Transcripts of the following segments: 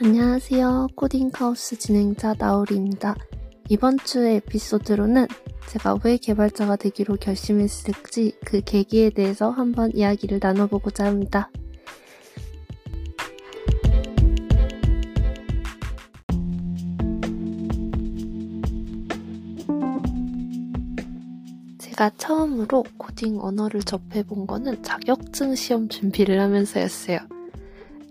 안녕하세요. 코딩카오스 진행자 나우리입니다. 이번 주의 에피소드로는 제가 왜 개발자가 되기로 결심했을지 그 계기에 대해서 한번 이야기를 나눠보고자 합니다. 제가 처음으로 코딩 언어를 접해본 거는 자격증 시험 준비를 하면서였어요.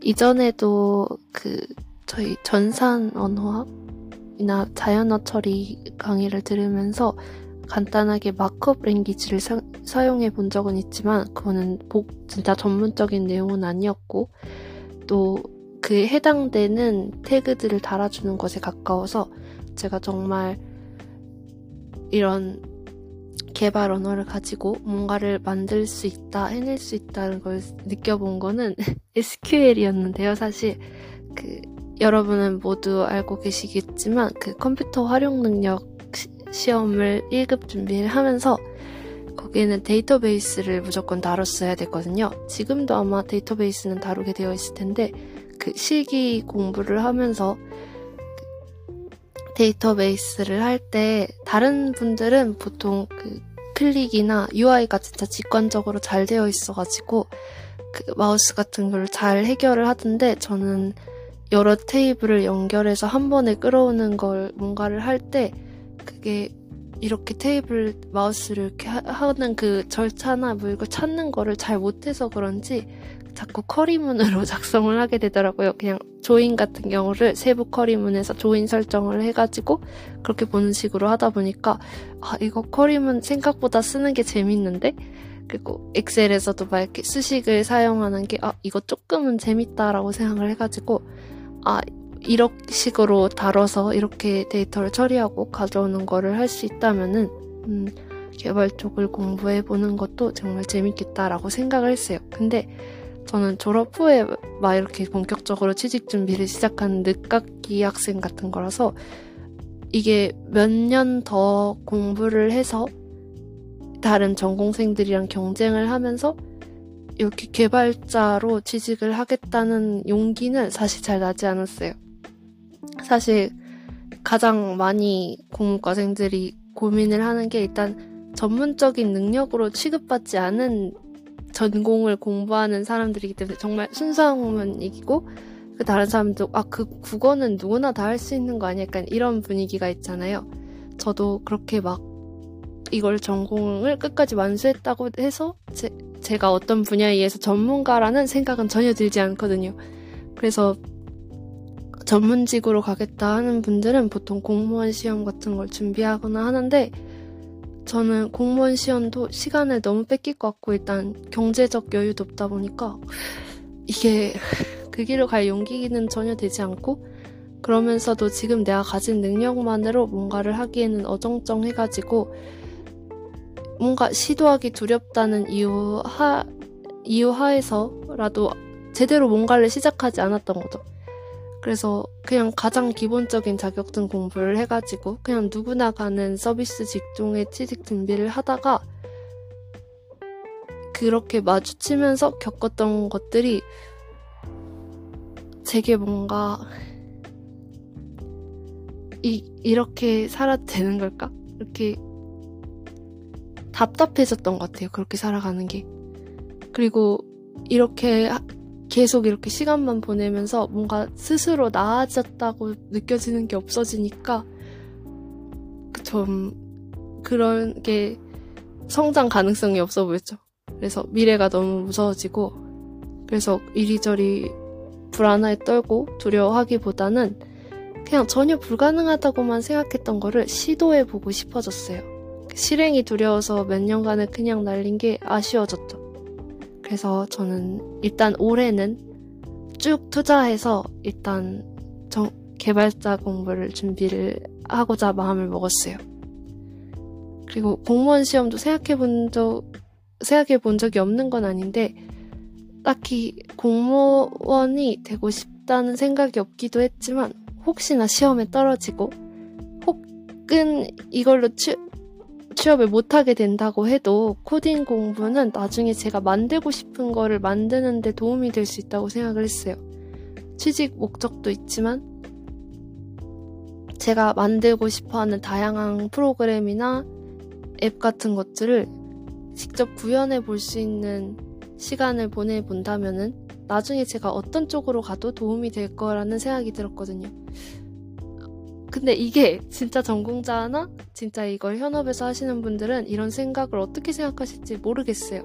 이전에도 그 저희 전산 언어학이나 자연어 처리 강의를 들으면서 간단하게 마크업 랭귀지를 사, 사용해 본 적은 있지만 그거는 복 진짜 전문적인 내용은 아니었고 또 그 해당되는 태그들을 달아주는 것에 가까워서 제가 정말 이런 개발 언어를 가지고 뭔가를 만들 수 있다, 해낼 수 있다는 걸 느껴본 거는 SQL이었는데요, 사실. 그, 여러분은 모두 알고 계시겠지만, 그 컴퓨터 활용 능력 시, 험을 1급 준비를 하면서, 거기에는 데이터베이스를 무조건 다뤘어야 되거든요. 지금도 아마 데이터베이스는 다루게 되어 있을 텐데, 그 실기 공부를 하면서 데이터베이스를 할 때 다른 분들은 보통 그 클릭이나 UI가 진짜 직관적으로 잘 되어 있어가지고 그 마우스 같은 걸 잘 해결을 하던데 저는 여러 테이블을 연결해서 한 번에 끌어오는 걸 뭔가를 할 때 그게 이렇게 테이블 마우스를 이렇게 하, 는 그 절차나 뭐 이걸 찾는 거를 잘 못해서 그런지 자꾸 커리문으로 작성을 하게 되더라고요. 그냥 조인 같은 경우를 세부 커리문에서 조인 설정을 해가지고 그렇게 보는 식으로 하다 보니까 아 이거 커리문 생각보다 쓰는 게 재밌는데 그리고 엑셀에서도 막 이렇게 수식을 사용하는 게 아 이거 조금은 재밌다라고 생각을 해가지고 아 이런 식으로 다뤄서 이렇게 데이터를 처리하고 가져오는 거를 할 수 있다면은 음, 개발 쪽을 공부해 보는 것도 정말 재밌겠다라고 생각을 했어요. 근데 저는 졸업 후에 막 이렇게 본격적으로 취직 준비를 시작한 늦깎이 학생 같은 거라서 이게 몇 년 더 공부를 해서 다른 전공생들이랑 경쟁을 하면서 이렇게 개발자로 취직을 하겠다는 용기는 사실 잘 나지 않았어요. 사실 가장 많이 공과생들이 고민을 하는 게 일단 전문적인 능력으로 취급받지 않은 전공을 공부하는 사람들이기 때문에 정말 순수한 이기고 그 다른 사람도 아 그 국어는 누구나 다 할 수 있는 거 아니야? 약간 이런 분위기가 있잖아요. 저도 그렇게 막 이걸 전공을 끝까지 완수했다고 해서 제, 제가 어떤 분야에 의해서 전문가라는 생각은 전혀 들지 않거든요. 그래서 전문직으로 가겠다 하는 분들은 보통 공무원 시험 같은 걸 준비하거나 하는데 저는 공무원 시험도 시간을 너무 뺏길 것 같고 일단 경제적 여유도 없다 보니까 이게 그 길을 갈 용기는 전혀 되지 않고 그러면서도 지금 내가 가진 능력만으로 뭔가를 하기에는 어정쩡해가지고 뭔가 시도하기 두렵다는 이유 하 이유 하에서라도 제대로 뭔가를 시작하지 않았던 거죠. 그래서 그냥 가장 기본적인 자격증 공부를 해가지고 그냥 누구나 가는 서비스 직종에 취직 준비를 하다가 그렇게 마주치면서 겪었던 것들이 제게 뭔가 이, 이렇게 살아도 되는 걸까? 이렇게 답답해졌던 것 같아요. 그렇게 살아가는 게. 그리고 이렇게 계속 이렇게 시간만 보내면서 뭔가 스스로 나아졌다고 느껴지는 게 없어지니까 좀 그런 게 성장 가능성이 없어 보였죠. 그래서 미래가 너무 무서워지고 그래서 이리저리 불안하게 떨고 두려워하기보다는 그냥 전혀 불가능하다고만 생각했던 거를 시도해 보고 싶어졌어요. 실행이 두려워서 몇 년간을 그냥 날린 게 아쉬워졌죠. 그래서 저는 일단 올해는 쭉 투자해서 일단 정, 개발자 공부를 준비를 하고자 마음을 먹었어요. 그리고 공무원 시험도 생각해 본 적, 생각해 본 적이 없는 건 아닌데, 딱히 공무원이 되고 싶다는 생각이 없기도 했지만, 혹시나 시험에 떨어지고, 혹은 이걸로 취, 취업을 못하게 된다고 해도 코딩 공부는 나중에 제가 만들고 싶은 거를 만드는데 도움이 될 수 있다고 생각을 했어요. 취직 목적도 있지만 제가 만들고 싶어 하는 다양한 프로그램이나 앱 같은 것들을 직접 구현해 볼 수 있는 시간을 보내본다면은 나중에 제가 어떤 쪽으로 가도 도움이 될 거라는 생각이 들었거든요. 근데 이게 진짜 전공자나 진짜 이걸 현업에서 하시는 분들은 이런 생각을 어떻게 생각하실지 모르겠어요.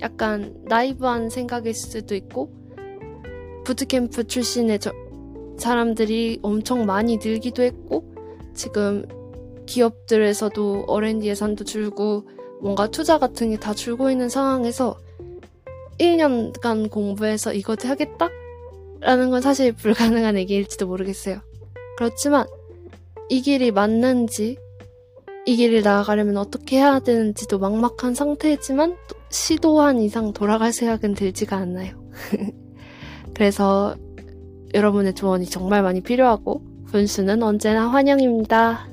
약간 나이브한 생각일 수도 있고 부트캠프 출신의 저, 사람들이 엄청 많이 늘기도 했고 지금 기업들에서도 R&D 예산도 줄고 뭔가 투자 같은 게 다 줄고 있는 상황에서 1년간 공부해서 이것 하겠다? 라는 건 사실 불가능한 얘기일지도 모르겠어요. 그렇지만 이 길이 맞는지 이 길을 나아가려면 어떻게 해야 되는지도 막막한 상태지만 시도한 이상 돌아갈 생각은 들지가 않나요. 그래서 여러분의 조언이 정말 많이 필요하고 분수는 언제나 환영입니다.